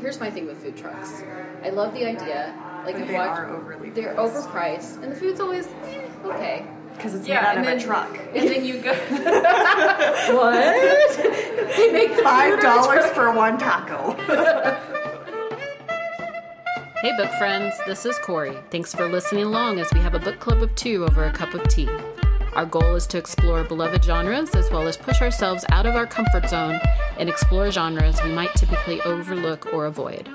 here's my thing with food trucks. I love the idea. Like But I've they watched- are overly They're priced. overpriced, and the food's always eh, okay. Because it's Yeah, made out and of then a truck. And then you go. What? they make the Five dollars for one taco. Hey, book friends, this is Corey. Thanks for listening along as we have a book club of two over a cup of tea. Our goal is to explore beloved genres as well as push ourselves out of our comfort zone and explore genres we might typically overlook or avoid.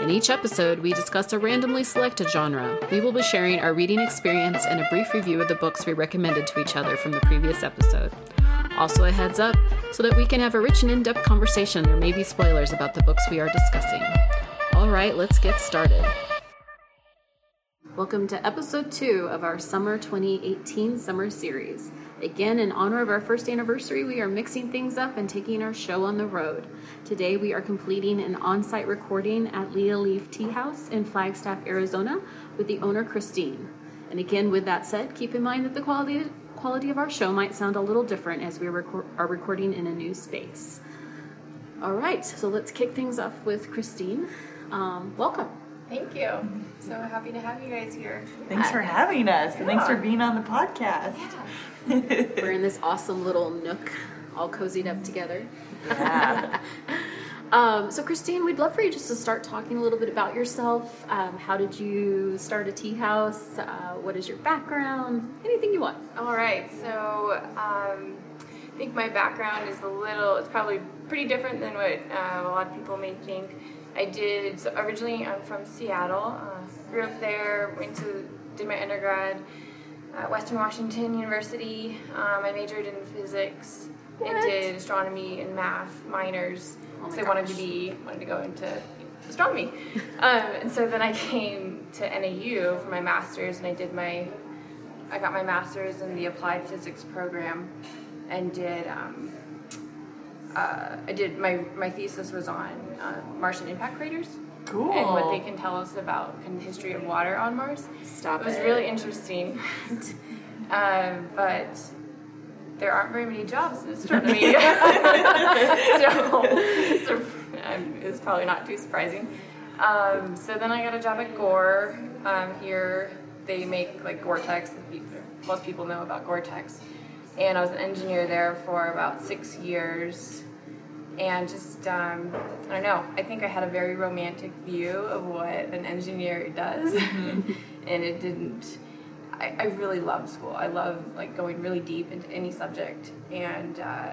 In each episode, we discuss a randomly selected genre. We will be sharing our reading experience and a brief review of the books we recommended to each other from the previous episode. Also, a heads up so that we can have a rich and in depth conversation. There may be spoilers about the books we are discussing. All right, let's get started. Welcome to episode two of our summer 2018 summer series. Again, in honor of our first anniversary, we are mixing things up and taking our show on the road. Today, we are completing an on site recording at Leah Leaf Tea House in Flagstaff, Arizona, with the owner, Christine. And again, with that said, keep in mind that the quality, quality of our show might sound a little different as we record, are recording in a new space. All right, so let's kick things off with Christine. Um, welcome. Thank you. So happy to have you guys here. Thanks for having us, and thanks for being on the podcast. We're in this awesome little nook, all cozied up together. um, so, Christine, we'd love for you just to start talking a little bit about yourself. Um, how did you start a tea house? Uh, what is your background? Anything you want. All right. So um, I think my background is a little. It's probably pretty different than what uh, a lot of people may think. I did. So originally, I'm from Seattle. Uh, grew up there. Went to did my undergrad at Western Washington University. Um, I majored in physics. What? I did astronomy and math minors. Oh my so I wanted to be wanted to go into astronomy. um, and so then I came to NAU for my master's, and I did my I got my master's in the applied physics program, and did um, uh, I did my my thesis was on uh, Martian impact craters Cool. and what they can tell us about the history of water on Mars. Stop It was it. really interesting, um, but there aren't very many jobs in astronomy, so, so um, it's probably not too surprising. Um, so then I got a job at Gore. Um, here they make like Gore-Tex. Most people know about Gore-Tex, and I was an engineer there for about six years and just um, I don't know. I think I had a very romantic view of what an engineer does, and it didn't. I, I really love school. I love like going really deep into any subject, and uh,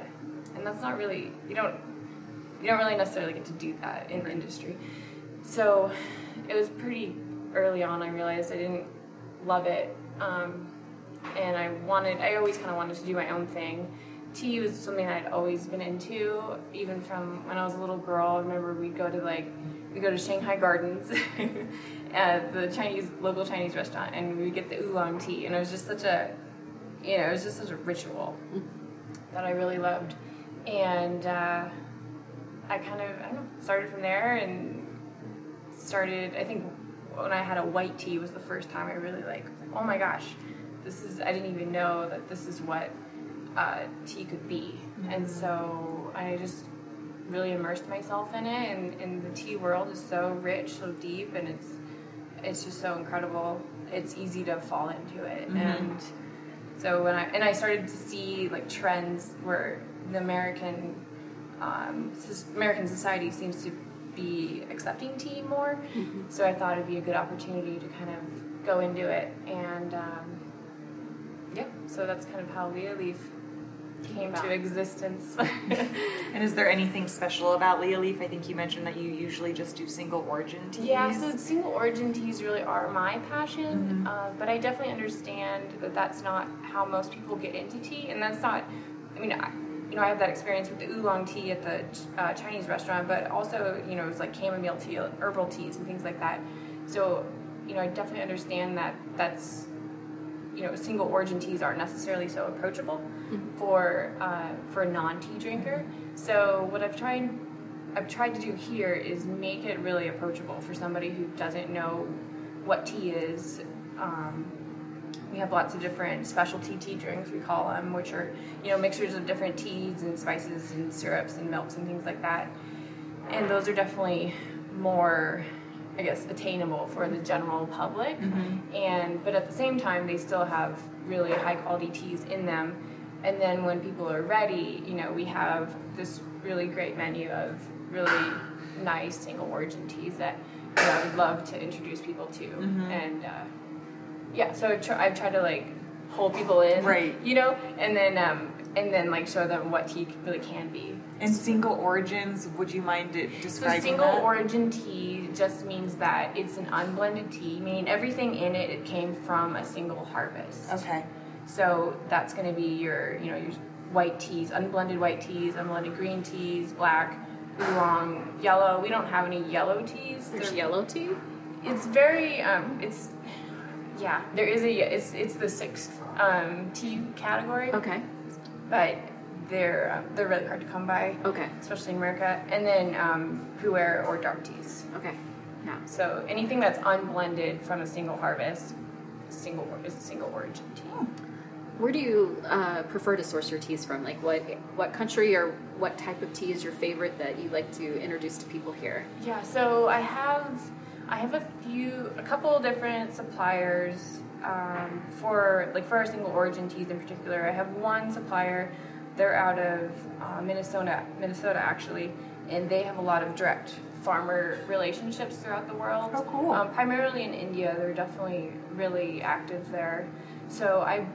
and that's not really you don't you don't really necessarily get to do that in the industry. So it was pretty early on. I realized I didn't love it, um, and I wanted. I always kind of wanted to do my own thing. Tea was something I'd always been into, even from when I was a little girl. I remember we'd go to like we go to Shanghai Gardens, at the Chinese local Chinese restaurant, and we would get the oolong tea, and it was just such a, you know, it was just such a ritual that I really loved, and uh, I kind of I don't know started from there and started. I think when I had a white tea was the first time I really like. like, Oh my gosh, this is. I didn't even know that this is what uh, tea could be, and so I just really immersed myself in it. And, and the tea world is so rich, so deep, and it's it's just so incredible. It's easy to fall into it, and so when I and I started to see like trends where the American um, American society seems to be accepting tea more. So I thought it'd be a good opportunity to kind of go into it, and um, yeah, so that's kind of how Leah Leaf came to existence. And is there anything special about Leah Leaf? I think you mentioned that you usually just do single origin teas. Yeah, so single origin teas really are my passion, uh, but I definitely understand that that's not how most people get into tea, and that's not. I mean, I, you know, I have that experience with the oolong tea at the uh, Chinese restaurant, but also, you know, it's like chamomile tea, herbal teas, and things like that. So, you know, I definitely understand that that's you know, single origin teas aren't necessarily so approachable for uh, for a non tea drinker. So what I've tried I've tried to do here is make it really approachable for somebody who doesn't know what tea is. Um, we have lots of different specialty tea drinks we call them, which are you know mixtures of different teas and spices and syrups and milks and things like that. And those are definitely more I guess attainable for the general public and but at the same time they still have really high quality teas in them and then when people are ready you know we have this really great menu of really nice single origin teas that you know, I would love to introduce people to and uh, yeah so I try, I've tried to like hold people in Right. you know and then um, and then like show them what tea really can be And single origins, would you mind it so single that? origin tea just means that it's an unblended tea, meaning everything in it, it came from a single harvest. Okay. So that's going to be your, you know, your white teas, unblended white teas, unblended green teas, black, oolong, yellow. We don't have any yellow teas. There's They're- yellow tea. It's very, um, it's, yeah, there is a, it's it's the sixth um, tea category, Okay. but they're um, they're really hard to come by, Okay. especially in America. And then um, pu'er or dark teas. Okay. Yeah. So anything that's unblended from a single harvest, single is a single origin tea. Where do you uh, prefer to source your teas from? Like, what what country or what type of tea is your favorite that you like to introduce to people here? Yeah, so I have I have a few a couple different suppliers um, for like for our single origin teas in particular. I have one supplier. They're out of uh, Minnesota, Minnesota actually, and they have a lot of direct farmer relationships throughout the world. Oh, cool. Um, primarily in India, they're definitely really active there. So I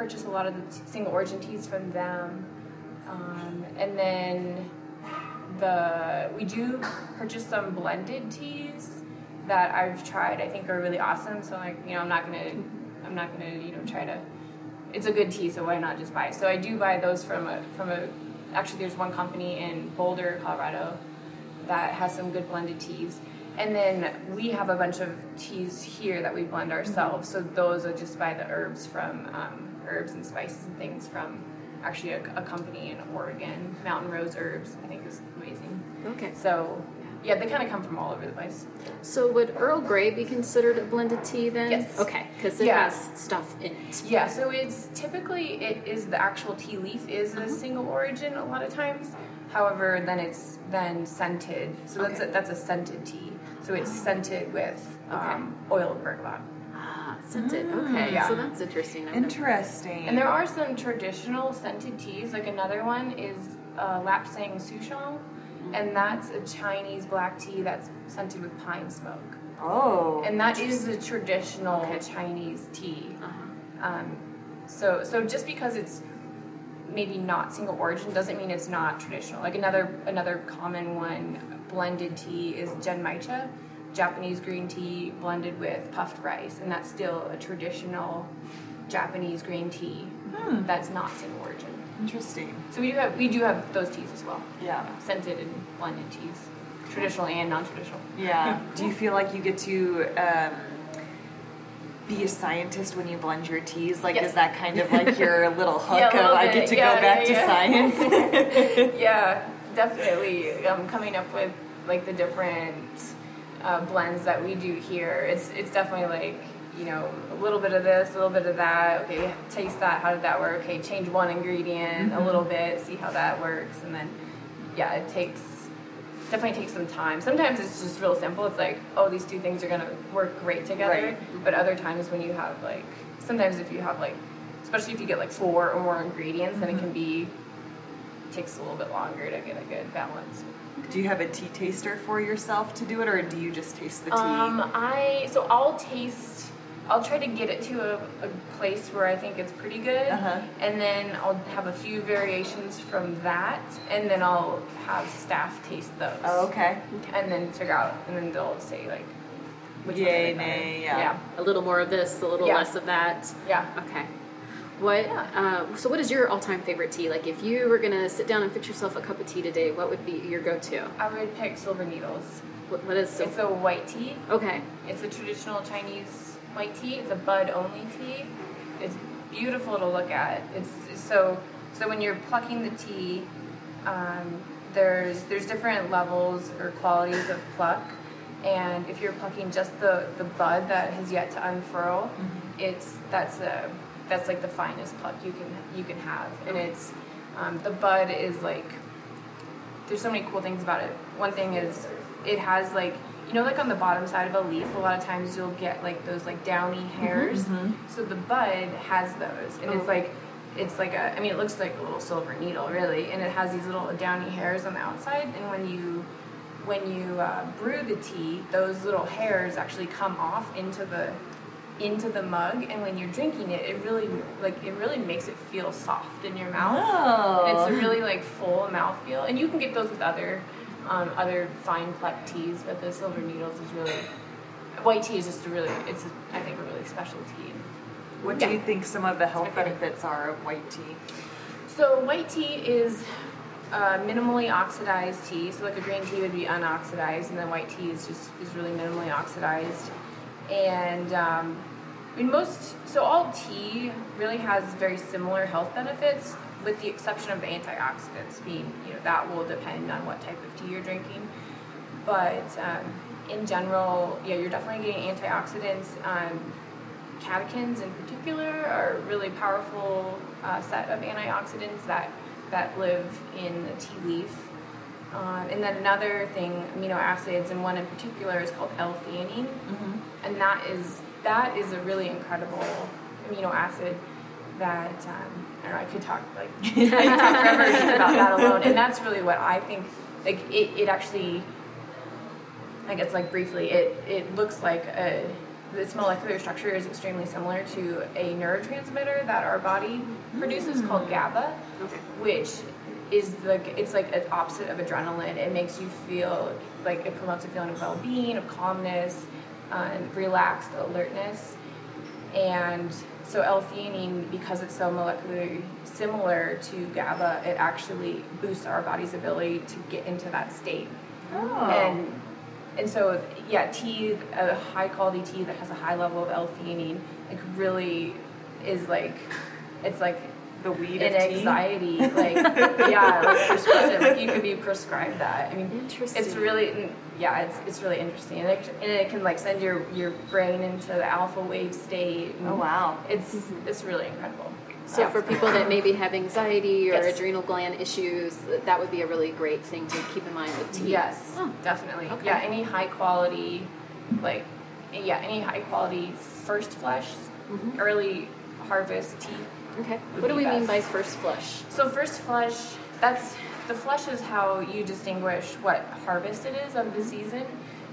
purchase a lot of the single origin teas from them, um, and then the we do purchase some blended teas that I've tried. I think are really awesome. So like you know, I'm not gonna I'm not gonna you know try to. It's a good tea, so why not just buy? it? So I do buy those from a from a. Actually, there's one company in Boulder, Colorado, that has some good blended teas. And then we have a bunch of teas here that we blend ourselves. So those are just by the herbs from um, herbs and spices and things from actually a, a company in Oregon, Mountain Rose Herbs. I think is amazing. Okay. So yeah, they kind of come from all over the place. So would Earl Grey be considered a blended tea then? Yes. Okay, because it Yeah. has stuff in it. Yeah, so it's typically it is the actual tea leaf is a single origin a lot of times. However, then it's then scented. So that's a, that's a scented tea. So it's scented with um, oil of bergamot. Scented. Okay, Yeah. so that's interesting. I've Interesting. And there are some traditional scented teas. Like another one is uh, Lapsang Souchong, and that's a Chinese black tea that's scented with pine smoke. oh. And that is a traditional Okay. Chinese tea. Uh-huh. Um, so, so just because it's maybe not single origin doesn't mean it's not traditional. Like another another common one, blended tea is genmaicha, Japanese green tea blended with puffed rice, and that's still a traditional Japanese green tea that's not single origin. Interesting. So we do have we do have those teas as well, Yeah. scented and blended teas, traditional and non-traditional. Yeah. Do you feel like you get to um, be a scientist when you blend your teas? Like, Yes. is that kind of like your little hook Yeah, a of little I get to Yeah, go back yeah, to science? yeah, definitely. Um, coming up with like the different uh, blends that we do here, it's it's definitely like you know a little bit of this, a little bit of that. Okay, taste that. How did that work? Okay, change one ingredient a mm-hmm. little bit, see how that works, and then yeah, it takes definitely takes some time. Sometimes it's just real simple. It's like oh, these two things are gonna work great together. Right. Mm-hmm. But other times when you have like sometimes if you have like especially if you get like four or more ingredients, then it mm-hmm. can be takes a little bit longer to get a good balance. do you have a tea taster for yourself to do it, or do you just taste the tea? Um, I so I'll taste. I'll try to get it to a, a place where I think it's pretty good, Uh-huh. and then I'll have a few variations from that, and then I'll have staff taste those. oh, okay. And then figure out, and then they'll say like, which one Yay, they nay, yeah. yeah, A little more of this, a little Yeah. less of that. yeah. Okay. What? Uh, so, what is your all-time favorite tea? Like, if you were gonna sit down and fix yourself a cup of tea today, what would be your go-to? I would pick Silver Needles. What, what is so? It's a white tea. okay. It's a traditional Chinese white tea. It's a bud only tea. It's beautiful to look at. It's so so when you're plucking the tea, um, there's there's different levels or qualities of pluck, and if you're plucking just the the bud that has yet to unfurl, it's that's a that's like the finest pluck you can you can have, and it's um, the bud is like there's so many cool things about it. One thing is it has like you know like on the bottom side of a leaf a lot of times you'll get like those like downy hairs. so the bud has those. And it's like it's like a i mean it looks like a little silver needle really. And it has these little downy hairs on the outside. And when you when you uh, brew the tea those little hairs actually come off into the into the mug and when you're drinking it it really like it really makes it feel soft in your mouth Oh. it's a really like full mouthfeel, and you can get those with other um, other fine plucked teas, but the silver needles is really white tea is just a really it's a, I think a really special tea. What do Yeah. you think some of the health benefits are of white tea? So white tea is uh, minimally oxidized tea. So like a green tea would be unoxidized, and then white tea is just is really minimally oxidized. And um, I mean most so all tea really has very similar health benefits, with the exception of the antioxidants being you know that will depend on what type of tea you're drinking. But um, in general, yeah, you're definitely getting antioxidants. Um, catechins in particular are a really powerful uh, set of antioxidants that that live in the tea leaf. Um, and then another thing, amino acids, and one in particular is called L-theanine, and that is that is a really incredible amino acid that um, I don't know. I could talk like I could talk forever just about that alone, and that's really what I think. Like it, it actually I guess like briefly, it, it looks like a, its molecular structure is extremely similar to a neurotransmitter that our body produces called GABA, which is the it's like an opposite of adrenaline. It makes you feel like it promotes a feeling of well-being, of calmness, uh, and relaxed alertness. And so L-theanine, because it's so molecularly similar to GABA, it actually boosts our body's ability to get into that state. Oh. And and so yeah, tea, a high quality tea that has a high level of L-theanine, like really is like, it's like the weed an of anxiety, like yeah, like prescription, like you could be prescribed that. I mean, it's really yeah, it's it's really interesting, and it, and it can like send your your brain into the alpha wave state. and Oh wow. It's it's really incredible. So Yeah. for people that maybe have anxiety or Yes. adrenal gland issues, that would be a really great thing to keep in mind with tea. Yes, Oh. definitely. Okay. Yeah, any high quality, like, yeah, any high quality first flush, Mm-hmm. early harvest tea. Okay. What do we mean by first flush? So first flush, that's the flush is how you distinguish what harvest it is of the season.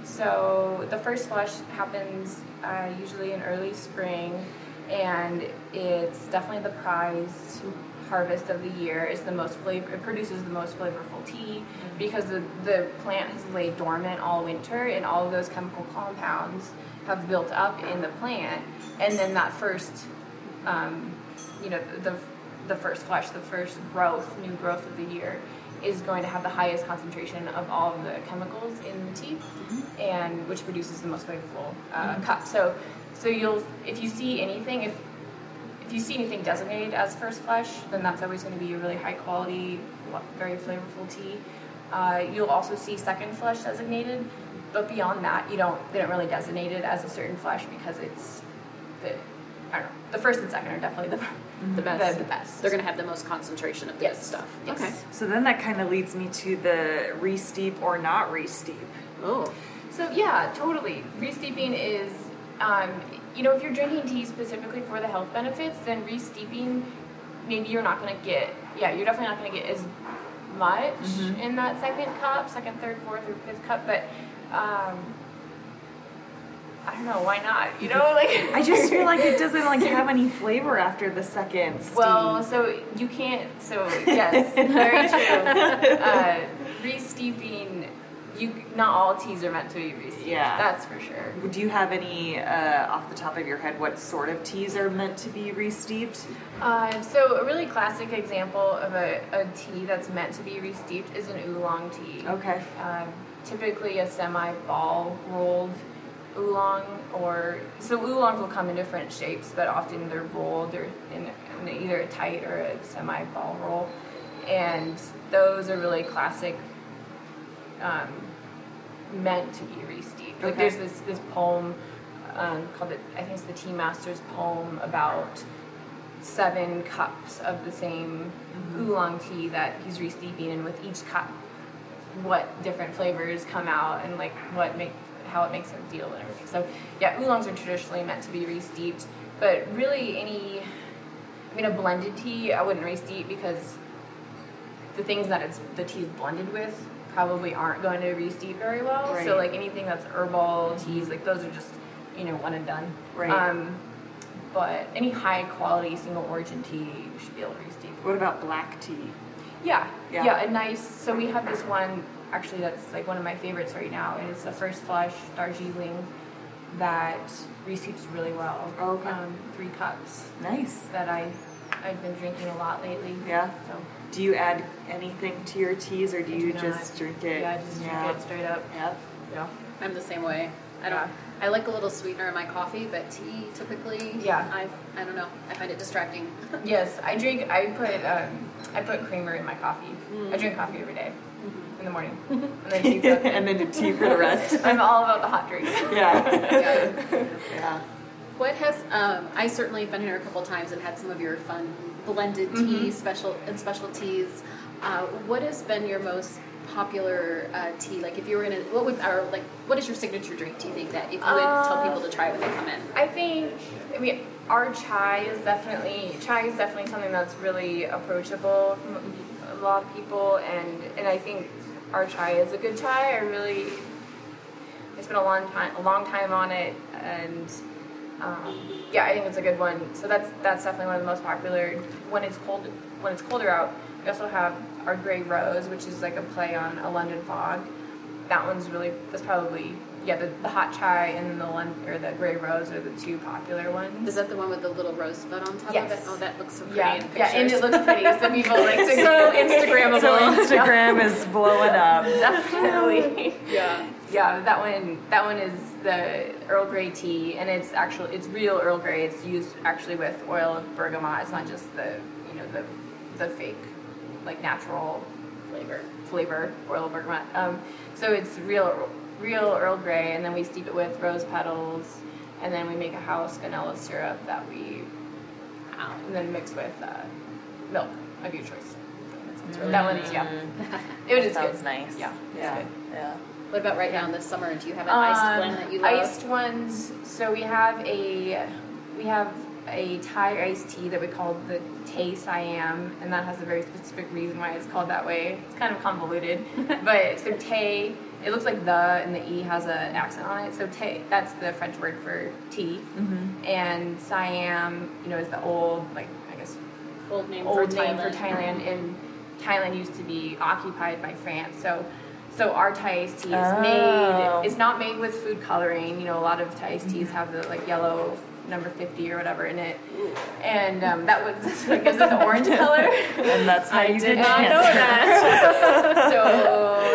So the first flush happens uh, usually in early spring, and it's definitely the prized harvest of the year. It's the most flavor. It produces the most flavorful tea because the the plant has laid dormant all winter, and all of those chemical compounds have built up in the plant, and then that first um, you know the the first flush, the first growth, new growth of the year, is going to have the highest concentration of all of the chemicals in the tea, and which produces the most flavorful uh, cup. So, so you'll if you see anything if if you see anything designated as first flush, then that's always going to be a really high quality, very flavorful tea. Uh, you'll also see second flush designated, but beyond that, you don't they don't really designate it as a certain flush because it's the I don't know the first and second are definitely the The best. the, the best. They're going to have the most concentration of the Yes. good stuff. Yes. Okay. So then that kind of leads me to the re-steep or not re-steep. Oh. So yeah, totally. Re-steeping is, um, you know, if you're drinking tea specifically for the health benefits, then re-steeping, maybe you're not going to get, yeah, you're definitely not going to get as much in that second cup, second, third, fourth, or fifth cup. But um, I don't know, why not? You know, like I just feel like it doesn't like have any flavor after the second steep. Well, so you can't. So yes, very true. Uh, re-steeping, you not all teas are meant to be re-steeped. Yeah. that's for sure. do you have any uh, off the top of your head what sort of teas are meant to be re-steeped? Uh, so a really classic example of a, a tea that's meant to be re-steeped is an oolong tea. Okay. Um, typically a semi-ball rolled oolong, or so oolongs will come in different shapes, but often they're rolled or in, in either a tight or a semi-ball roll, and those are really classic. Um, meant to be re-steeped. Like Okay. there's this this poem um, called it. I think it's the Tea Master's poem about seven cups of the same oolong tea that he's re-steeping, and with each cup, what different flavors come out and like what make how it makes them feel and everything. So yeah, oolongs are traditionally meant to be re-steeped, but really any I mean a blended tea I wouldn't re-steep because the things that it's the tea is blended with probably aren't going to re-steep very well. Right. So like anything that's herbal teas, like those are just you know one and done. Right. Um, but any high quality single origin tea you should be able to re-steep. What about black tea? Yeah, Yeah. yeah, a nice. So we have this one actually that's like one of my favorites right now, and it's a first flush Darjeeling that re-steeps really well. Oh, okay. Um, three cups Nice. that I I've been drinking a lot lately. Yeah. So Do you add anything to your teas, or do I you do just not. drink it? yeah, I just Yeah. drink it straight up. Yeah. Yeah. I'm the same way. I don't. Yeah. I like a little sweetener in my coffee, but tea typically. Yeah. I I don't know. I find it distracting. Yes, I drink. I put um, I put creamer in my coffee. I drink coffee every day in the morning, and then tea. for- and then tea for the rest. I'm all about the hot drinks. yeah. yeah. What has um, I certainly have been here a couple times and had some of your fun blended teas, special and specialties. Uh, what has been your most popular uh, tea? Like, if you were gonna, what would or like, what is your signature drink? Do you think that if you would tell people to try when they come in? I think I mean our chai is definitely chai is definitely something that's really approachable from a lot of people, and and I think our chai is a good chai. I really I spent a long time a long time on it, and um, yeah, I think it's a good one. So that's that's definitely one of the most popular. When it's cold when it's colder out, we also have our gray rose, which is like a play on a London fog. That one's really that's probably yeah the, the hot chai and the Lon- or the gray rose are the two popular ones. Is that the one with the little rosebud on top Yes. of it? Oh, that looks so pretty yeah, in yeah, and it looks pretty. So people like to so Instagrammable. So Instagram is blowing up. definitely. yeah. Yeah, that one. That one is the Earl Grey tea, and it's actually it's real Earl Grey. It's used actually with oil of bergamot. It's not just the you know the the fake like natural Flavor. flavor oil of bergamot. Um, so it's real real Earl Grey, and then we steep it with rose petals, and then we make a house vanilla syrup that we Wow. and then mix with uh, milk of your choice. That one's yeah. It was just Sounds good. nice. Yeah, Yeah. good. Yeah. What about right now in the summer? Do you have an iced Um, blend that you love? Iced ones. So we have a we have a Thai iced tea that we call the Thé Siam, and that has a very specific reason why it's called that way. It's kind of convoluted, but so Tay. It looks like the and the e has an accent on it. So Tay, that's the French word for tea, Mm-hmm. and Siam, you know, is the old like I guess old name old for name Thailand. for Thailand, and Thailand used to be occupied by France. So, so our Thai iced tea is Oh. made. It's not made with food coloring. You know, a lot of Thai iced teas have the like yellow number fifty or whatever in it, and um, that was that's what gives it the orange color. And that's how I you did not know that.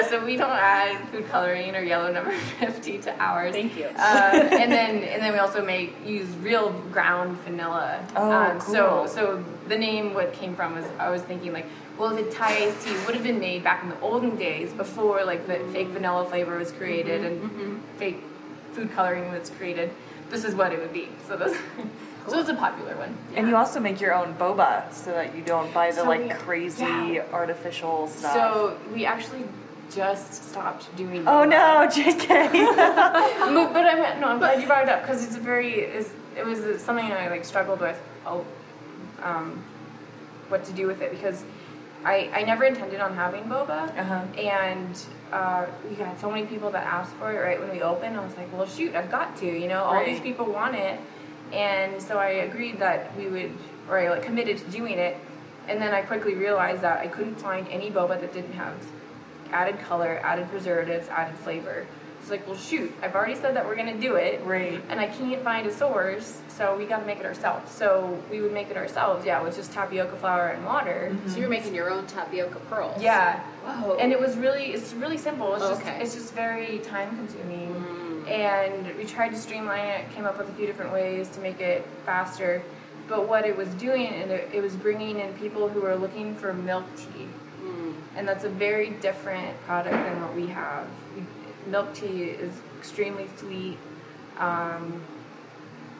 so, so we don't add food coloring or yellow number fifty to ours. Thank you. Uh, and then, and then we also make use real ground vanilla. Oh, um, So, cool. so the name what came from was I was thinking like, well, the Thai iced tea would have been made back in the olden days before like the fake vanilla flavor was created Mm-hmm, and fake food coloring was created. This is what it would be. So this, so it's a popular one. And you also make your own boba so that you don't buy the So like we- crazy yeah. artificial stuff. So we actually just stopped doing. oh boba. no, JK. but, but I'm no, I'm glad you brought it up because it's a very is it was something I like struggled with, oh, um, what to do with it because I I never intended on having boba, Uh-huh. and uh, we got so many people that asked for it right when we opened. I was like, well, shoot, I've got to, you know, all Right. these people want it, and so I agreed that we would, or I like committed to doing it, and then I quickly realized that I couldn't find any boba that didn't have added color, added preservatives, added flavor. It's like, well, shoot, I've already said that we're gonna do it, Right. And I can't find a source, so we got to make it ourselves. So we would make it ourselves, yeah, with just tapioca flour and water. Mm-hmm. So you're making your own tapioca pearls. Yeah, Whoa. and it was really, it's really simple. It's just, Okay. it's just very time consuming. Mm. And we tried to streamline it, came up with a few different ways to make it faster. But what it was doing, and it, it was bringing in people who were looking for milk tea. Mm. And that's a very different product than what we have. We, milk tea is extremely sweet. Um,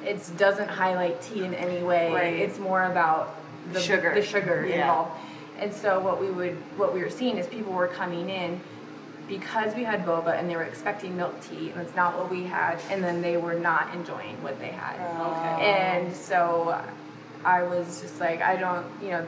it doesn't highlight tea in any way. Right. It's more about the Sugar. the sugar Yeah. involved. And so what we would what we were seeing is people were coming in because we had boba and they were expecting milk tea and it's not what we had and then they were not enjoying what they had Okay. and so i was just like i don't you know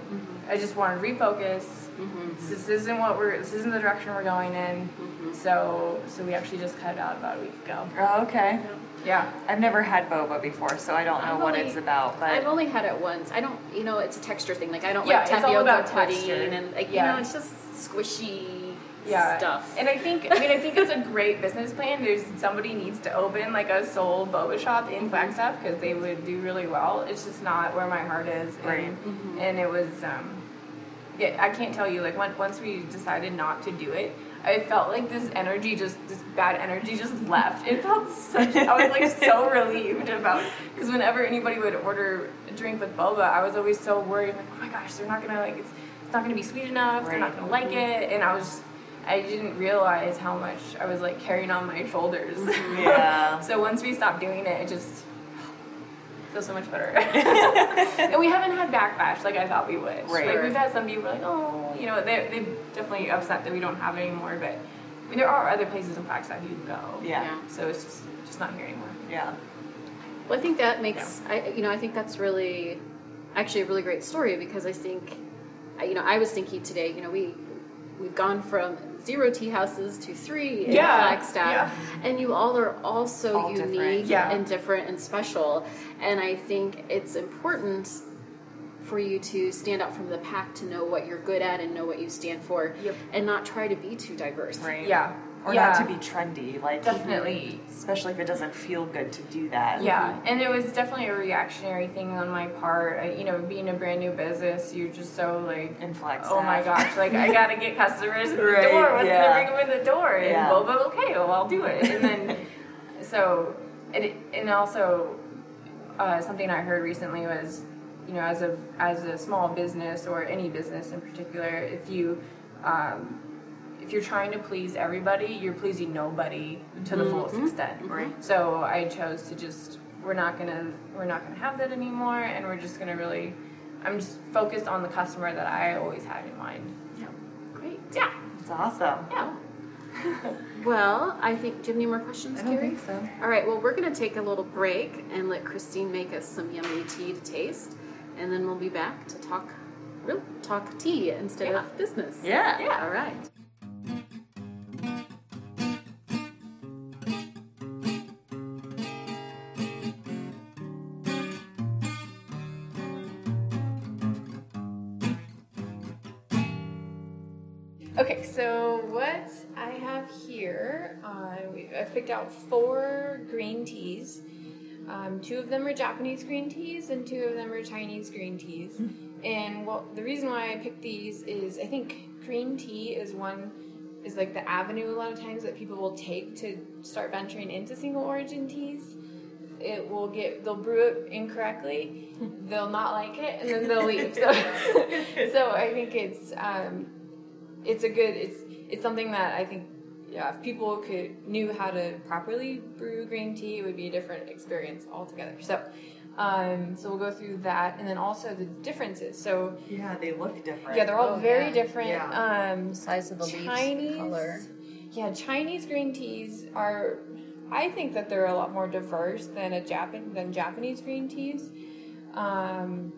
i just wanted to refocus Mm-hmm. this isn't what we're this isn't the direction we're going in mm-hmm. so so we actually just cut it out about a week ago Oh, okay. yeah I've never had boba before, so I don't know I've what only- it's about. But I've only had it once. I don't, you know, it's a texture thing. Like I don't Yeah, like it's all tapioca about pudding, texture. and like you know, it's just squishy yeah stuff. and i think i mean i think it's a great business plan there's somebody needs to open like a sole boba shop in flagstaff because they would do really well it's just not where my heart is and, Right. Mm-hmm. and it was um yeah i can't tell you like when, once we decided not to do it I felt like this energy just this bad energy just left. It felt such I was like so relieved about because whenever anybody would order a drink with boba, I was always so worried like, oh my gosh, they're not gonna like it's, it's not gonna be sweet enough. They're not gonna like it, and I was I didn't realize how much I was like carrying on my shoulders. Yeah. so once we stopped doing it, it just feels so much better. and we haven't had backlash like I thought we would. Right. Like we've had some people like, oh, you know, they they definitely upset that we don't have it anymore. But I mean, there are other places in Flagstaff you can go. Yeah. So it's just just not here anymore. Yeah. Well, I think that makes I you know I think that's really actually a really great story because I think you know I was thinking today you know we we've gone from zero tea houses to three in Yeah, Flagstaff and you all are all so All different. unique Yeah. and different and special and I think it's important for you to stand out from the pack to know what you're good at and know what you stand for Yep. and not try to be too diverse. Right. Yeah. Or yeah. not to be trendy, like Definitely. especially if it doesn't feel good to do that. Yeah, and it was definitely a reactionary thing on my part. I, you know, being a brand new business, you're just so like, In Flagstaff. oh my gosh, like I gotta get customers in the door. What's yeah. gonna bring them in the door? And Yeah. boba, okay, well I'll do it. And then, so, and it, and also, uh, something I heard recently was, you know, as a as a small business or any business in particular, if you um, if you're trying to please everybody, you're pleasing nobody to the mm-hmm. fullest mm-hmm. extent. Mm-hmm. Right. So I chose to just we're not gonna we're not gonna have that anymore, and we're just gonna really I'm just focused on the customer that I always had in mind. Yeah. Great. Yeah. It's awesome. Yeah. Well, I think do you have any more questions, I don't Carrie? think so. All right, well, we're going to take a little break and let Christine make us some yummy tea to taste, and then we'll be back to talk real talk tea instead Yeah. of business. Yeah. Yeah. All right. Okay, so what I have here, uh, I've picked out four green teas. Um, two of them are Japanese green teas, and two of them are Chinese green teas. And well, the reason why I picked these is I think green tea is one is like the avenue a lot of times that people will take to start venturing into single origin teas. It will get they'll brew it incorrectly, they'll not like it, and then they'll leave. So, so I think it's um, it's a good it's it's something that I think yeah if people could knew how to properly brew green tea it would be a different experience altogether so um, so we'll go through that and then also the differences so Yeah, they look different. yeah they're all Oh, very yeah. different Yeah. um, Size of the leaves, the color. yeah Chinese green teas are I think that they're a lot more diverse than a Japan than Japanese green teas um,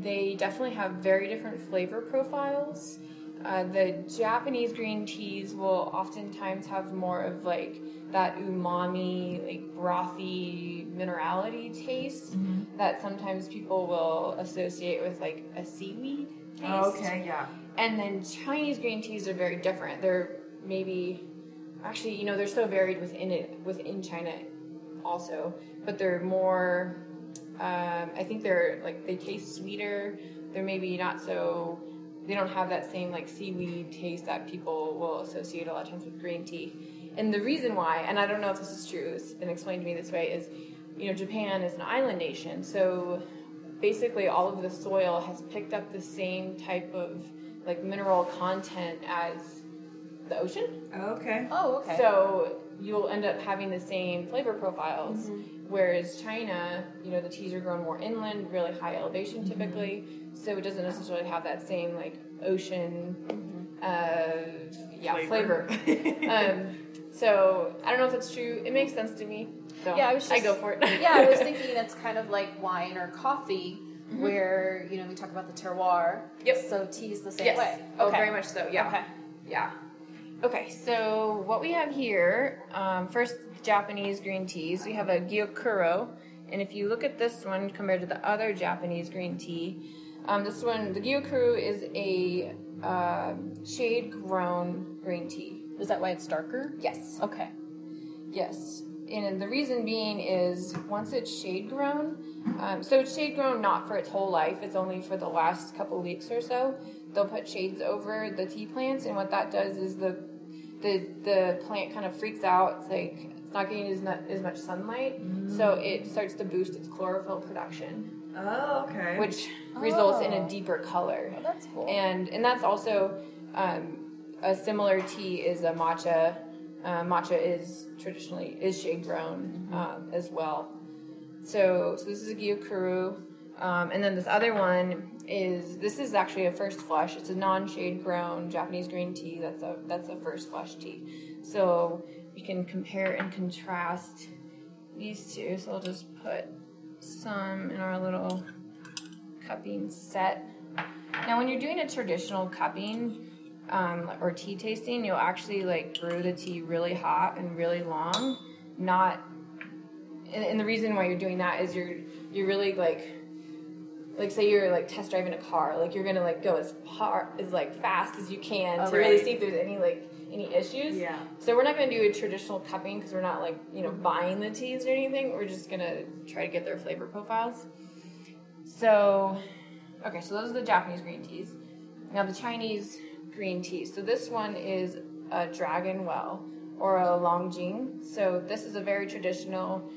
they definitely have very different flavor profiles. Uh, the Japanese green teas will oftentimes have more of like that umami, like brothy minerality taste that sometimes people will associate with like a seaweed taste. Oh, okay, yeah. And then Chinese green teas are very different. They're maybe actually, you know, they're so varied within it within China also, but they're more um, I think they're like they taste sweeter. They're maybe not so they don't have that same like seaweed taste that people will associate a lot of times with green tea. And the reason why, and I don't know if this is true, it's been explained to me this way, is you know, Japan is an island nation, so basically all of the soil has picked up the same type of like mineral content as the ocean. Okay. Oh, okay. So you'll end up having the same flavor profiles. Whereas China, you know, the teas are grown more inland, really high elevation typically, so it doesn't necessarily have that same like ocean, uh, yeah, Flavor. flavor. um, so I don't know if that's true. It makes sense to me. So Yeah, I was I go for it. yeah, I was thinking it's kind of like wine or coffee, where you know we talk about the terroir. Yep. So tea is the same yes. way. Oh, Okay. very much so. Yeah. Okay. Yeah. Okay, so what we have here, um, first Japanese green teas, we have a Gyokuro, and if you look at this one compared to the other Japanese green tea, um, this one, the Gyokuro is a um shade grown green tea. Is that why it's darker? Yes. Okay. Yes. And the reason being is once it's shade grown, um, so it's shade grown not for its whole life, it's only for the last couple weeks or so. They'll put shades over the tea plants, and what that does is the the the plant kind of freaks out. It's like it's not getting as, not, as much sunlight, so it starts to boost its chlorophyll production, Oh, okay. which results in Oh. a deeper color Well, that's cool. and and that's also um, a similar tea is a matcha. Uh, matcha is traditionally is shade grown um, as well. So so this is a gyokuro, um, and then this other one is this is actually a first flush. It's a non shade grown Japanese green tea. That's a that's a first flush tea. So we can compare and contrast these two. So I'll just put some in our little cupping set. Now, when you're doing a traditional cupping um, or tea tasting, you'll actually like brew the tea really hot and really long. Not, and, and the reason why you're doing that is you're you're really like, like say you're like test driving a car, like you're gonna like go as hard as like fast as you can Oh, to really see if there's any like any issues. Yeah. So we're not gonna do a traditional cupping because we're not like you know buying the teas or anything. We're just gonna try to get their flavor profiles. So, okay, so those are the Japanese green teas. Now the Chinese green tea. So this one is a dragon well or a longjing. So this is a very traditional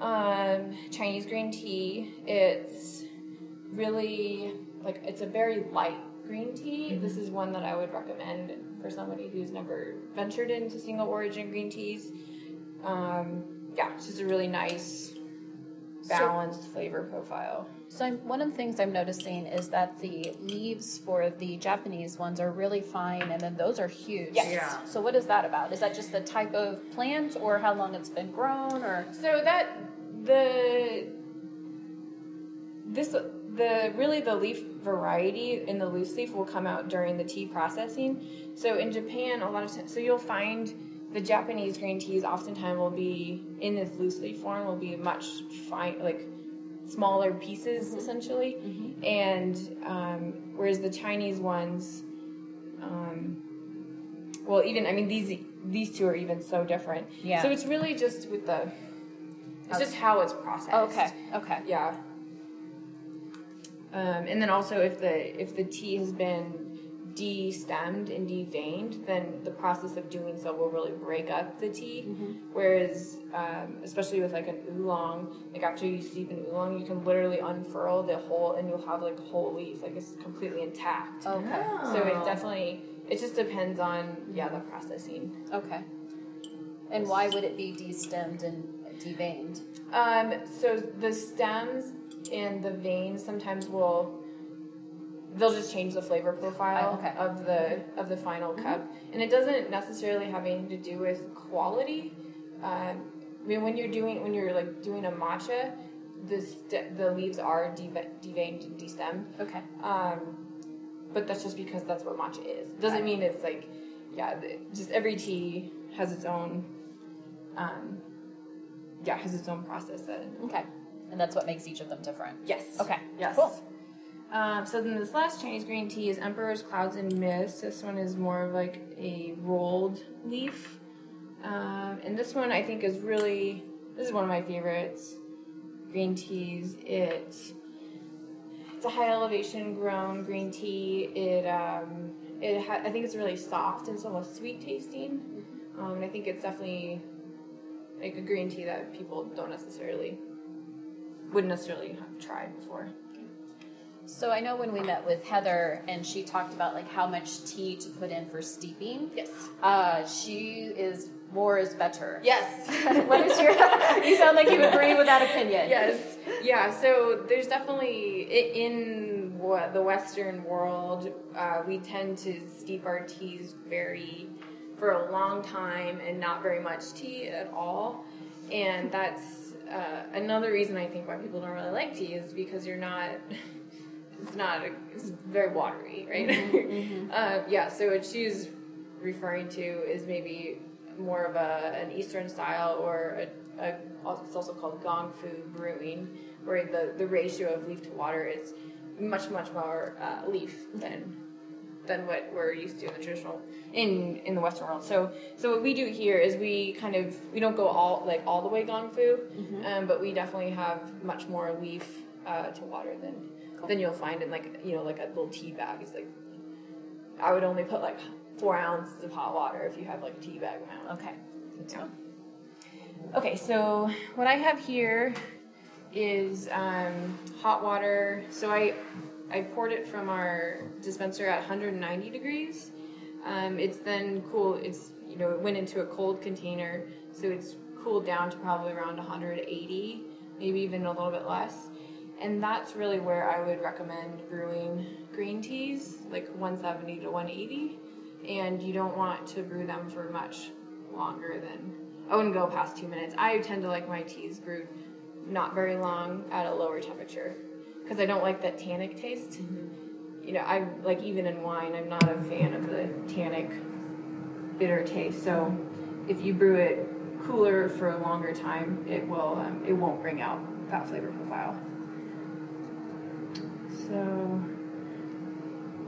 um, Chinese green tea. It's really like it's a very light green tea. This is one that I would recommend for somebody who's never ventured into single origin green teas. Um, yeah, it's just a really nice balanced flavor profile. So I'm, one of the things I'm noticing is that the leaves for the Japanese ones are really fine, and then those are huge. Yes. Yeah. So what is that about? Is that just the type of plant, or how long it's been grown, or? So that the this the really the leaf variety in the loose leaf will come out during the tea processing. So in Japan, a lot of times, so you'll find the Japanese green teas oftentimes will be in this loose leaf form will be much fine like smaller pieces essentially, and um, whereas the Chinese ones. Um, well, even I mean these these two are even so different. Yeah. So it's really just with the it's just how it's processed. Okay. Okay. Yeah. Um, and then also if the if the tea has been de-stemmed and de-veined, then the process of doing so will really break up the tea. Whereas, um, especially with like an oolong, like after you steep an oolong, you can literally unfurl the whole, and you'll have like a whole leaf, like it's completely intact. Okay. So it definitely it just depends on yeah the processing. Okay. And why would it be de-stemmed and deveined? Um, so the stems and the veins sometimes will they'll just change the flavor profile okay. of the of the final cup, and it doesn't necessarily have anything to do with quality. Um, I mean, when you're doing when you're like doing a matcha, the st- the leaves are deve- deveined and destemmed. Okay. Um, but that's just because that's what matcha is. Doesn't mean it's like, yeah, just every tea has its own, um, yeah, has its own process. That, Okay. And that's what makes each of them different. yes. Okay. Yes. Cool. Um, so then this last Chinese green tea is Emperor's Clouds and Mist. This one is more of like a rolled leaf. Um, and this one I think is really, this is one of my favorites. Green teas. It, it's a high elevation grown green tea. It, um, it ha- I think it's really soft and it's almost sweet tasting. Um, and I think it's definitely like a green tea that people don't necessarily, wouldn't necessarily have tried before. So I know when we met with Heather and she talked about like how much tea to put in for steeping. Yes. Uh, she is more is better. Yes. what is your? you sound like you agree with that opinion. yes. Yeah. So there's definitely in the Western world, uh, we tend to steep our teas very for a long time and not very much tea at all, and that's uh, another reason I think why people don't really like tea is because you're not. It's not. A, it's very watery, right? uh, yeah. So what she's referring to is maybe more of a an Eastern style or a, a it's also called gong fu brewing, where the, the ratio of leaf to water is much much more uh, leaf than than what we're used to in the traditional in in the Western world. So so what we do here is we kind of we don't go all like all the way gong fu, um, but we definitely have much more leaf uh, to water than than you'll find in like you know like a little tea bag. It's like I would only put like four ounces of hot water if you have like a tea bag amount. Okay. Yeah. Okay, so what I have here is um, hot water. So I I poured it from our dispenser at 190 degrees. Um, it's then cool. It's you know it went into a cold container, so it's cooled down to probably around 180, maybe even a little bit less. And that's really where I would recommend brewing green teas, like 170 to 180. And you don't want to brew them for much longer than I wouldn't go past two minutes. I tend to like my teas brewed not very long at a lower temperature because I don't like that tannic taste. You know, I like even in wine, I'm not a fan of the tannic bitter taste. So if you brew it cooler for a longer time, it will um, it won't bring out that flavor profile. So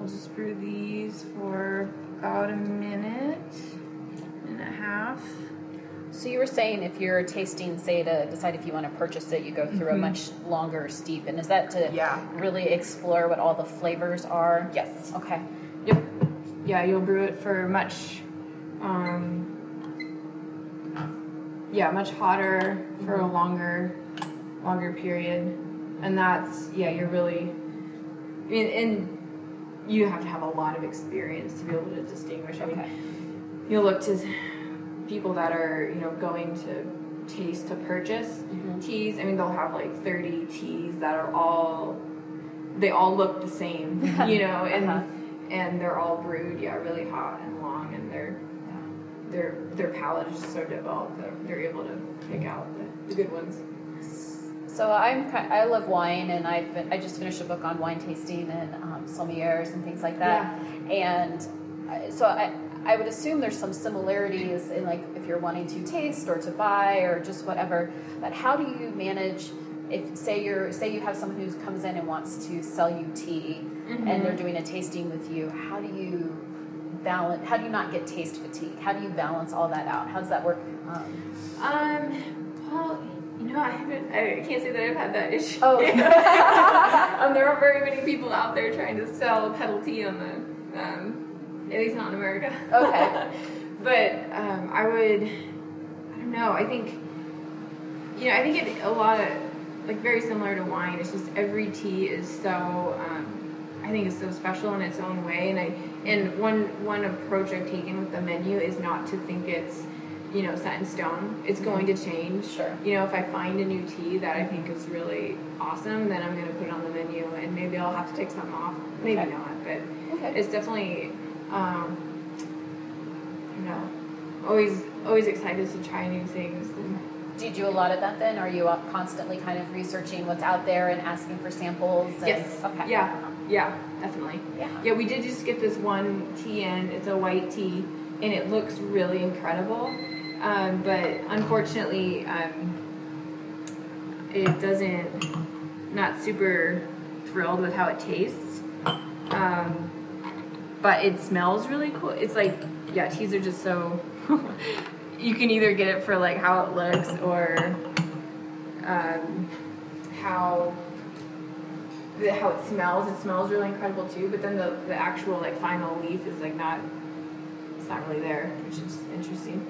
I'll just brew these for about a minute and a half. So you were saying if you're tasting, say, to decide if you want to purchase it, you go through a much longer steep, and is that to Yeah. really explore what all the flavors are? Yes. Okay. Yep. Yeah, you'll brew it for much, um, yeah, much hotter for a longer, longer period, and that's yeah, you're really, I mean, and you have to have a lot of experience to be able to distinguish. I mean, Okay. you look to people that are you know going to taste to purchase teas. I mean, they'll have like 30 teas that are all they all look the same, you know, and Uh-huh. and they're all brewed, yeah, really hot and long, and their their their palate is just so developed that they're able to pick out the, the good ones. So I'm I love wine, and I've been I just finished a book on wine tasting and um, sommeliers and things like that. And so I I would assume there's some similarities in like if you're wanting to taste or to buy or just whatever. But how do you manage? If say you're say you have someone who comes in and wants to sell you tea, and they're doing a tasting with you, how do you balance? How do you not get taste fatigue? How do you balance all that out? How does that work? Um, Um, well, you know, I haven't. I can't say that I've had that issue. Oh. um, there aren't very many people out there trying to sell pedal tea on the, um, at least not in America. Okay. but um, I would, I don't know. I think, you know, I think it a lot of like very similar to wine. It's just every tea is so. Um, I think it's so special in its own way, and I and one one approach I've taken with the menu is not to think it's you know set in stone. It's going to change. Sure. You know, if I find a new tea that I think is really awesome, then I'm going to put it on the menu, and maybe I'll have to take some off. Maybe Okay. not, but Okay. it's definitely. Um, you know, always always excited to try new things. Do you do a lot of that then? Are you constantly kind of researching what's out there and asking for samples? And, Yes. Okay. Yeah. Yeah. Definitely. Yeah. Yeah. We did just get this one tea in. It's a white tea, and it looks really incredible. Um, but unfortunately, um, it doesn't. Not super thrilled with how it tastes. Um, but it smells really cool. It's like yeah, teas are just so. you can either get it for like how it looks or um, how the, how it smells. It smells really incredible too. But then the, the actual like final leaf is like not. It's not really there, which is interesting.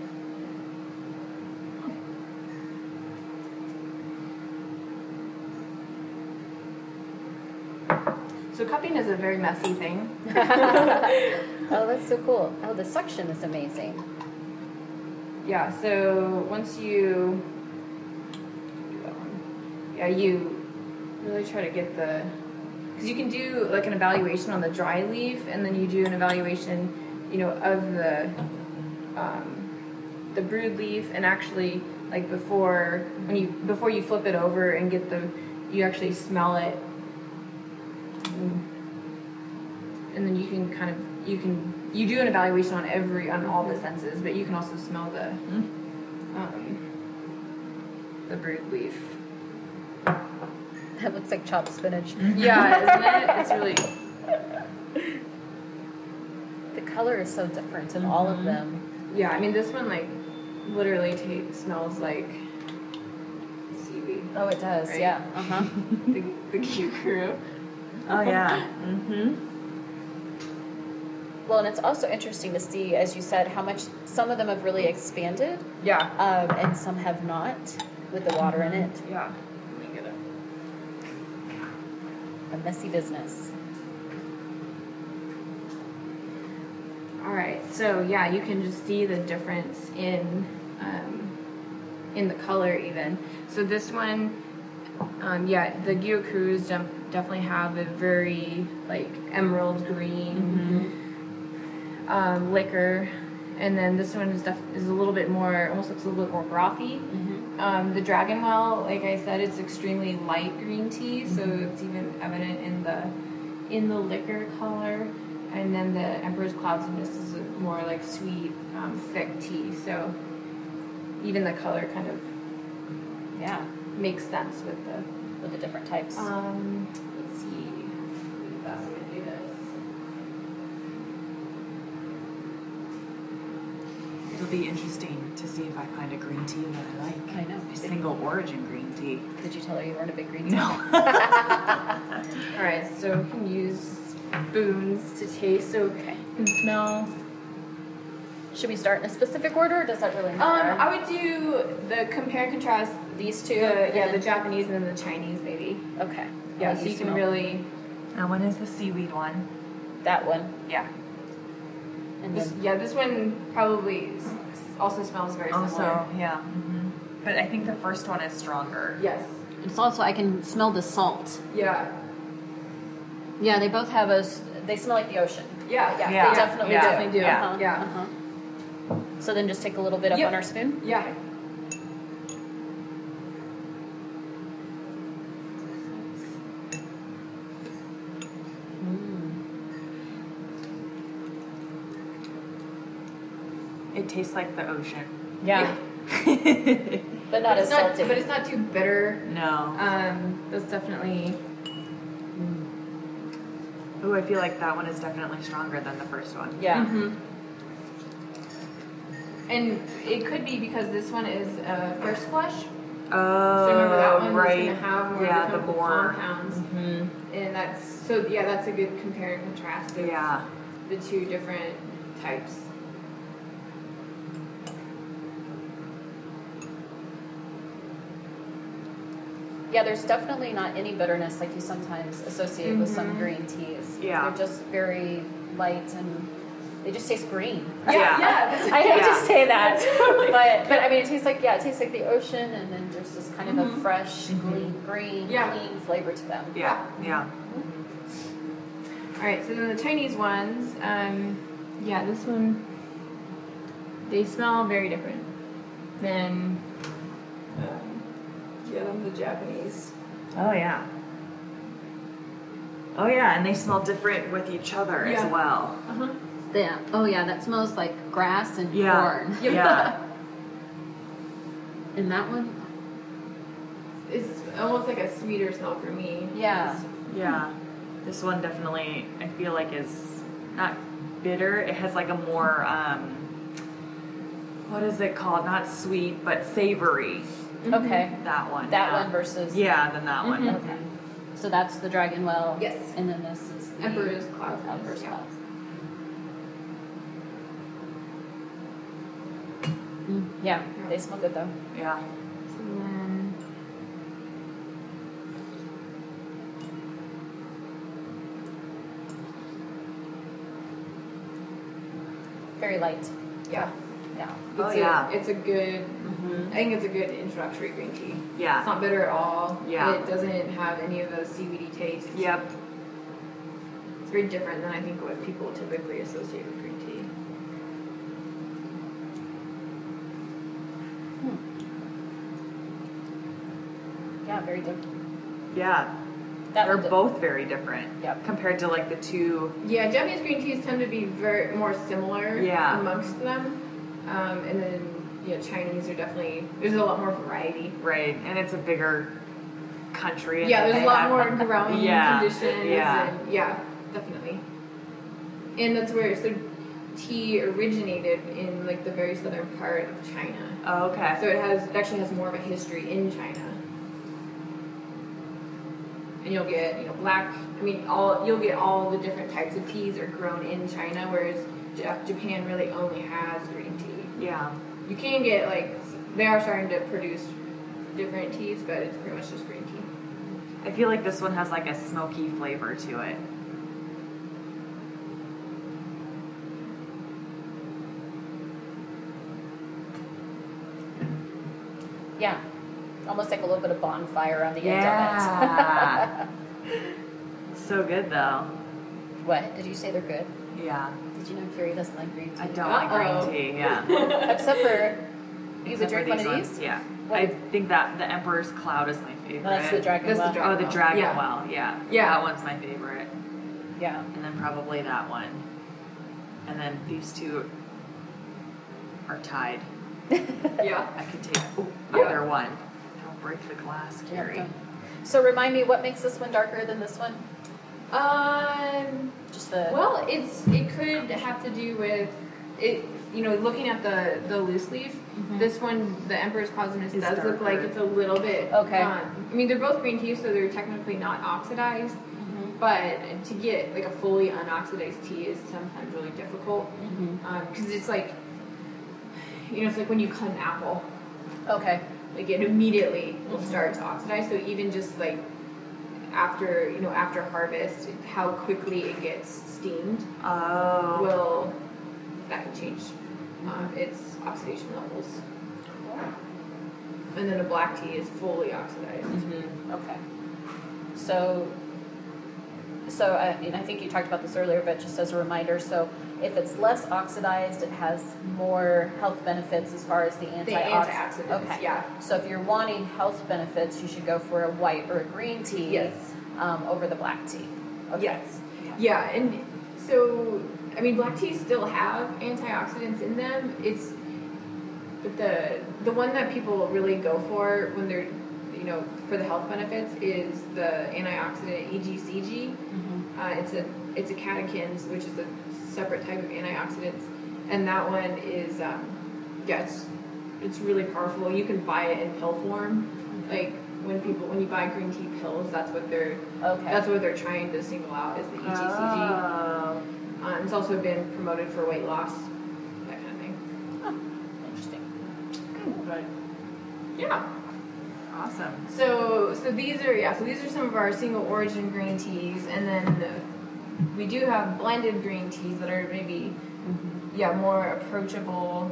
So cupping is a very messy thing. Oh, that's so cool. Oh, the suction is amazing. Yeah, so once you do that one, yeah, you really try to get the because you can do like an evaluation on the dry leaf, and then you do an evaluation, you know, of the um, the brewed leaf, and actually like before when you before you flip it over and get the you actually smell it. And then you can kind of you can you do an evaluation on every on all the senses, but you can also smell the um, the brewed leaf. That looks like chopped spinach. Yeah, isn't it? It's really The color is so different in all of them. yeah. I mean, this one like literally ta smells like seaweed. Oh, it does. Right. Yeah. Uh huh. The the Gyokuro. Oh yeah. mm-hmm. Well, and it's also interesting to see, as you said, how much some of them have really expanded, Yeah. um, and some have not, with the water in it. Yeah. Let me get it. A messy business. All right. So yeah, you can just see the difference in um, in the color even. So this one, um, yeah, the Gyokurus dem- definitely have a very like emerald green um, liquor, and then this one is def- is a little bit more, almost looks a little bit more frothy. Um, the Dragon Well, like I said, it's extremely light green tea, so it's even evident in the in the liquor color. And then the Emperor's Clouds and Mist is more like sweet, um, thick tea. So even the color kind of Yeah, makes sense with the. With the different types. Um, let's see. That's gonna do this. It'll be interesting to see if I find a green tea that I like. I know. A single origin green tea. Did you tell her you weren't a big green tea? No. All right, so we can use spoons to taste. So Okay. you can smell. Should we start in a specific order, or does that really matter? Um, matter? I would do the compare and contrast. These two. The, and yeah, the Japanese and then the Chinese, maybe. Okay. Yeah, so you use can really. That one is the seaweed one. that one, Yeah. and This, then yeah, this one probably also smells very similar. Also, yeah. hmm But I think the first one is stronger. Yes. it's also I can smell the salt. Yeah. Yeah, they both have a. s- They smell like the ocean. Yeah. Yeah, Yeah. they definitely Yeah. do. Definitely do. Yeah. Uh-huh, Yeah. Uh-huh. So then just take a little bit up Yep. on our spoon. Yeah. It tastes like the ocean. Yeah, but not But as it's not, salty. but it's not too bitter. no. Um, that's definitely. Ooh, I feel like that one is definitely stronger than the first one. yeah. Mhm. And it could be because this one is uh, first flush. Oh, So remember that one right. is going to have more yeah, the the more. compounds, hmm and that's so yeah, that's a good compare and contrast of Yeah. the two different types. Yeah, there's definitely not any bitterness like you sometimes associate with some Mhm. green teas. Yeah. They're just very light and they just taste green. Yeah. yeah. This is, I hate Yeah. to say that, but but I mean it tastes like yeah, it tastes like the ocean, and then there's just kind of a Mhm. fresh, clean, green, Yeah. clean flavor to them. Yeah. Yeah. All right, so then the Chinese ones, um, yeah, this one, they smell very different than yeah, than the Japanese. Oh yeah. Oh yeah, and they smell different with each other Yeah. as well. Uh-huh. Yeah. Oh yeah, that smells like grass and Yeah. corn. Yeah. And that one, is almost like a sweeter smell for me. Yeah. Yeah. This one definitely I feel like is not bitter. It has like a more um what is it called? Not sweet, but savory. Okay. That one. That yeah. one versus Yeah, then that one. Mhm. Okay. So that's the Dragon Well. Yes. And then this is the Emperor's Cloud. Emperor's Yeah. Cloud. Mm, yeah, they smell good though. Yeah. So then, Very light. yeah. Yeah. Oh, It's yeah. A, it's a good, Mm-hmm. I think it's a good introductory green tea. Yeah. It's not bitter at all. Yeah. It doesn't have any of those seaweedy tastes. Yep. It's very different than I think what people typically associate with green tea. Yeah, very different. Yeah, That they're one did- both very different. Yep. Compared to like the two. Yeah, Japanese green teas tend to be very more similar Yeah. amongst them, um, and then you know Chinese are definitely there's a lot more variety. Right, and it's a bigger country. and Yeah, there's a lot more growing Yeah, conditions. yeah. And, yeah, definitely. And that's where so tea originated in like the very southern part of China. Oh, okay. So it has it actually has more of a history in China. And you'll get you know black. I mean, all you'll get all the different types of teas are grown in China, whereas Japan really only has green tea. Yeah. You can get like they are starting to produce different teas, but it's pretty much just green tea. I feel like this one has like a smoky flavor to it. Yeah. Almost like a little bit of bonfire on the Yeah. end of it. so good though. what? Did you say they're good? Yeah. Did you know Carrie doesn't like green tea? I don't Uh-oh. like green tea. Yeah. Except for you Except for drink one of ones, these? Yeah. What? I think that the Emperor's Cloud is my favorite. That's the dragon. That's the well. dragon. Oh, the Dragon yeah. Well. Yeah. Yeah. That one's my favorite. Yeah. And then probably that one. And then these two are tied. Yeah. I could take ooh, Yeah. either one. Don't break the glass, Carrie. So remind me, what makes this one darker than this one? Um. Just the. Well, it's it could have to do with it. You know, looking at the the loose leaf, this one, the Emperor's Cosmos, does look like it's a little bit. Okay. Um, I mean, they're both green tea, so they're technically not oxidized. Mhm. But to get like a fully unoxidized tea is sometimes really difficult because it's like, you know, it's like when you cut an apple, Okay. like it immediately will start to oxidize. So even just like after you know after harvest, how quickly it gets steamed Oh. will that can change um, its oxidation levels. And then a black tea is fully oxidized. Mm-hmm. Okay. So, so I mean, I think you talked about this earlier, but just as a reminder, so if it's less oxidized, it has more health benefits as far as the The antioxidants. antioxidants, Okay. yeah. So if you're wanting health benefits, you should go for a white or a green tea. Yes. Um, over the black tea. Okay. Yes. Yeah, and so I mean, black teas still have antioxidants in them. It's but the the one that people really go for when they're you know for the health benefits is the antioxidant EGCG. Mm-hmm. Uh, it's a it's a catechins, which is a separate type of antioxidants, and that one is um, yeah, it's it's really powerful. You can buy it in pill form, like when people when you buy green tea pills, that's what they're Okay. that's what they're trying to single out is the EGCG. Oh. Uh, it's also been promoted for weight loss, that kind of thing. Interesting. But yeah. Awesome. So so these are yeah so these are some of our single origin green teas, and then we do have blended green teas that are maybe yeah more approachable.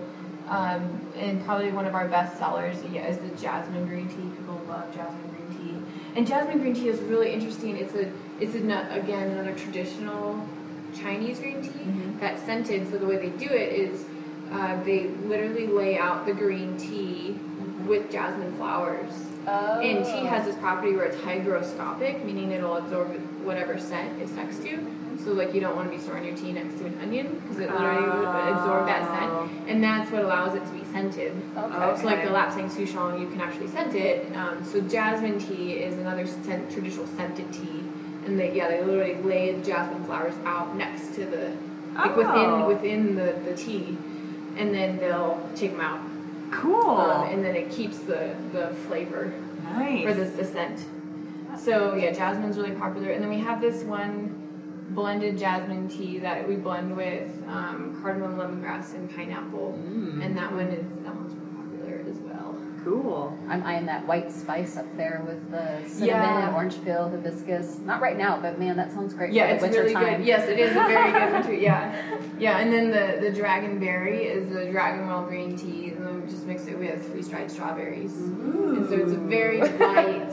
Um, and probably one of our best sellers yeah, is the jasmine green tea. People love jasmine green tea, and jasmine green tea is really interesting. It's a it's a, again another traditional Chinese green tea that's scented. So the way they do it is uh, they literally lay out the green tea with jasmine flowers. Oh. And tea has this property where it's hygroscopic, meaning it'll absorb whatever scent is next to. So like you don't want to be storing your tea next to an onion because it literally would absorb that Oh. scent, and that's what allows it to be scented. Okay. So like the lapsang souchong, you can actually scent it. Um, so jasmine tea is another scent, traditional scented tea, and they yeah they literally lay the jasmine flowers out next to the like Oh. within within the, the tea, and then they'll take them out, Cool. um, and then it keeps the the flavor nice. for the, the scent. So yeah, jasmine's really popular, and then we have this one blended jasmine tea that we blend with um, cardamom, lemongrass, and pineapple, Mm. and that one is that one's popular as well. Cool. I'm eyeing that white spice up there with the cinnamon Yeah. and orange peel, hibiscus. Not right now, but man, that sounds great Yeah, it's really time. good. Yes, it is a very good winter. Yeah, yeah, and then the the dragonberry is the dragonwell green tea, and then we just mix it with freeze dried strawberries, and so it's a very light,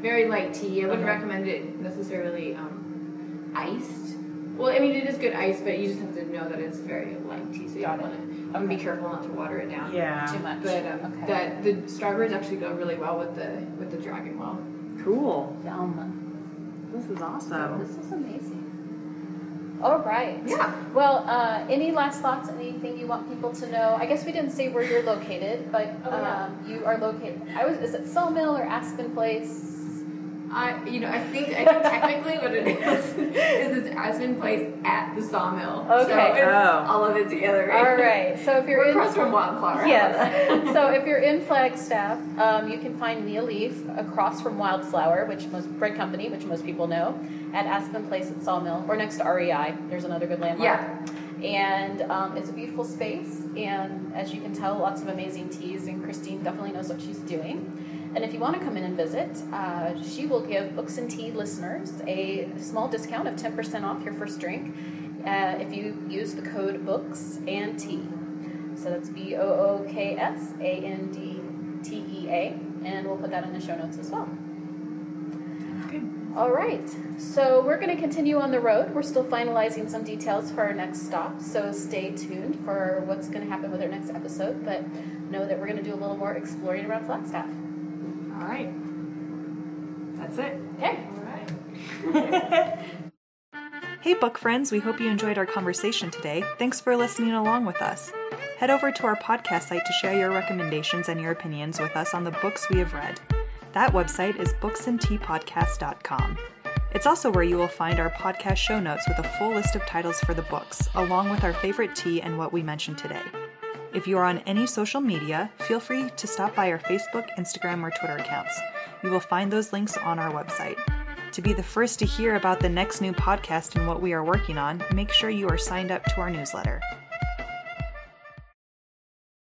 very light tea. I wouldn't recommend it necessarily um, iced, Well, I mean, it is good ice, but you just have to know that it's very light tea, so you don't want to. I'm gonna be careful not to water it down. Yeah. Too much. But um, okay. that the strawberries actually go really well with the with the dragon well. Cool. Yum. This is awesome. This is amazing. All right. Yeah. Well, uh, any last thoughts? Anything you want people to know? I guess we didn't say where you're located, but Oh, yeah. um, you are located. I was. Is it Sawmill or Aspen Place? I, you know, I think I think technically what it is is it's Aspen Place at the sawmill. So it's Oh. all of it together. All right. So if you're We're in across from Wildflower. Yes. so if you're in Flagstaff, um, you can find Neil Leaf across from Wildflower, which most bread company, which most people know, at Aspen Place at Sawmill, or next to REI. There's another good landmark. Yeah. And um, it's a beautiful space, and as you can tell, lots of amazing teas. And Christine definitely knows what she's doing. And if you want to come in and visit, uh, she will give Books and Tea listeners a small discount of 10% off your first drink uh, if you use the code Books and Tea. So that's B O O K S A N D T E A, and we'll put that in the show notes as well. All right, so we're going to continue on the road. We're still finalizing some details for our next stop, so stay tuned for what's going to happen with our next episode. But know that we're going to do a little more exploring around Flagstaff. All right. That's it. Okay. Hey, book friends, we hope you enjoyed our conversation today. Thanks for listening along with us. Head over to our podcast site to share your recommendations and your opinions with us on the books we have read. That website is booksandteapodcast.com. It's also where you will find our podcast show notes with a full list of titles for the books, along with our favorite tea and what we mentioned today. If you are on any social media, feel free to stop by our Facebook, Instagram, or Twitter accounts. You will find those links on our website. To be the first to hear about the next new podcast and what we are working on, make sure you are signed up to our newsletter.